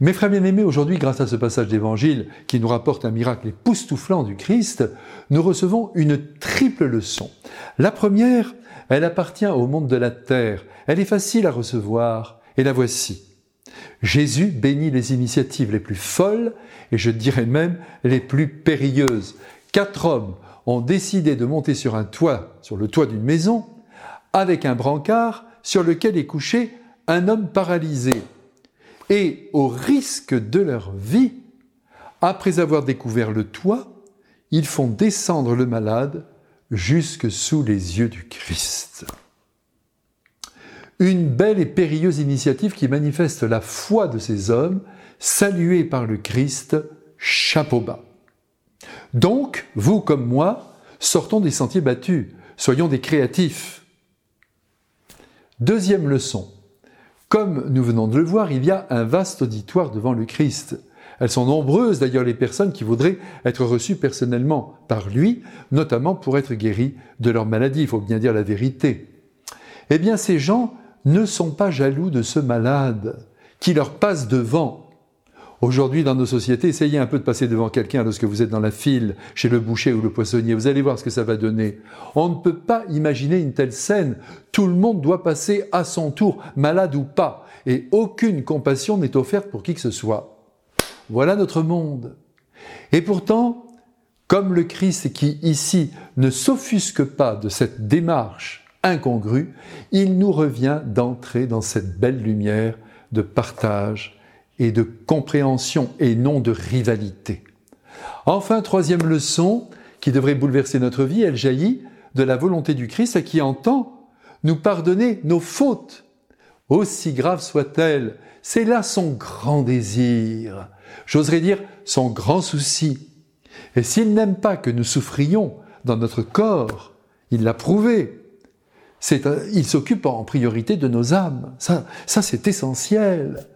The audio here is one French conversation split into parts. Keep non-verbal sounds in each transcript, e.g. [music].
Mes frères bien-aimés, aujourd'hui, grâce à ce passage d'évangile qui nous rapporte un miracle époustouflant du Christ, nous recevons une triple leçon. La première, elle appartient au monde de la terre. Elle est facile à recevoir, et la voici. Jésus bénit les initiatives les plus folles, et je dirais même les plus périlleuses. Quatre hommes ont décidé de monter sur un toit, sur le toit d'une maison, avec un brancard sur lequel est couché un homme paralysé et au risque de leur vie, après avoir découvert le toit, ils font descendre le malade jusque sous les yeux du Christ. Une belle et périlleuse initiative qui manifeste la foi de ces hommes, salués par le Christ, chapeau bas. Donc, vous comme moi, sortons des sentiers battus, soyons des créatifs. Deuxième leçon, comme nous venons de le voir, il y a un vaste auditoire devant le Christ. Elles sont nombreuses d'ailleurs les personnes qui voudraient être reçues personnellement par lui, notamment pour être guéries de leur maladie, il faut bien dire la vérité. Eh bien ces gens ne sont pas jaloux de ce malade qui leur passe devant Aujourd'hui, dans nos sociétés, essayez un peu de passer devant quelqu'un lorsque vous êtes dans la file, chez le boucher ou le poissonnier. Vous allez voir ce que ça va donner. On ne peut pas imaginer une telle scène. Tout le monde doit passer à son tour, malade ou pas. Et aucune compassion n'est offerte pour qui que ce soit. Voilà notre monde. Et pourtant, comme le Christ qui ici ne s'offusque pas de cette démarche incongrue, il nous revient d'entrer dans cette belle lumière de partage et de compréhension et non de rivalité. Enfin, troisième leçon qui devrait bouleverser notre vie, elle jaillit de la volonté du Christ qui entend nous pardonner nos fautes, aussi graves soient-elles. C'est là son grand désir, j'oserais dire son grand souci. Et s'il n'aime pas que nous souffrions dans notre corps, il l'a prouvé. il s'occupe en priorité de nos âmes. Ça, ça c'est essentiel.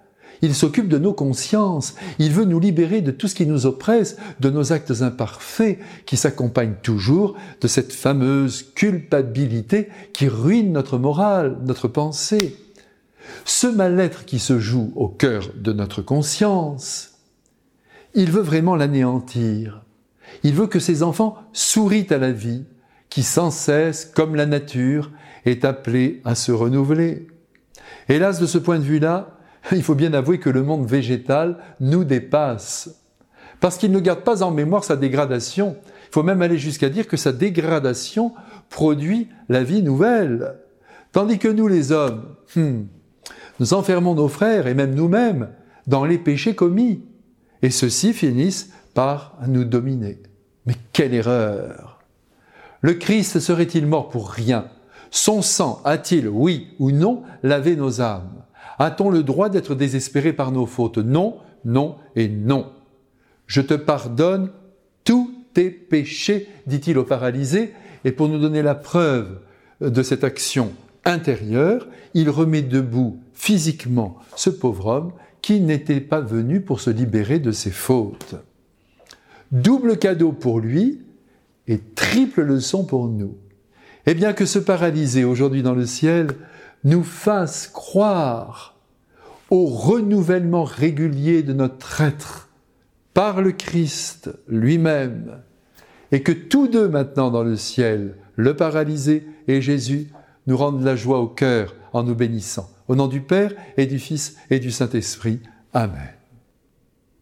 Il s'occupe de nos consciences. Il veut nous libérer de tout ce qui nous oppresse, de nos actes imparfaits qui s'accompagnent toujours de cette fameuse culpabilité qui ruine notre morale, notre pensée. Ce mal-être qui se joue au cœur de notre conscience, il veut vraiment l'anéantir. Il veut que ses enfants sourient à la vie, qui sans cesse, comme la nature, est appelée à se renouveler. Hélas, de ce point de vue-là, [laughs] il faut bien avouer que le monde végétal nous dépasse. Parce qu'il ne garde pas en mémoire sa dégradation. Il faut même aller jusqu'à dire que sa dégradation produit la vie nouvelle. Tandis que nous, les hommes, hmm, nous enfermons nos frères et même nous-mêmes dans les péchés commis. Et ceux-ci finissent par nous dominer. Mais quelle erreur Le Christ serait-il mort pour rien? Son sang a-t-il, oui ou non, lavé nos âmes? A-t-on le droit d'être désespéré par nos fautes? Non, non et non. Je te pardonne tous tes péchés, dit-il au paralysé, et pour nous donner la preuve de cette action intérieure, il remet debout physiquement ce pauvre homme qui n'était pas venu pour se libérer de ses fautes. Double cadeau pour lui et triple leçon pour nous. Eh bien que ce paralysé aujourd'hui dans le ciel nous fasse croire au renouvellement régulier de notre être par le Christ lui-même, et que tous deux maintenant dans le ciel, le paralysé et Jésus, nous rendent la joie au cœur en nous bénissant. Au nom du Père et du Fils et du Saint-Esprit. Amen.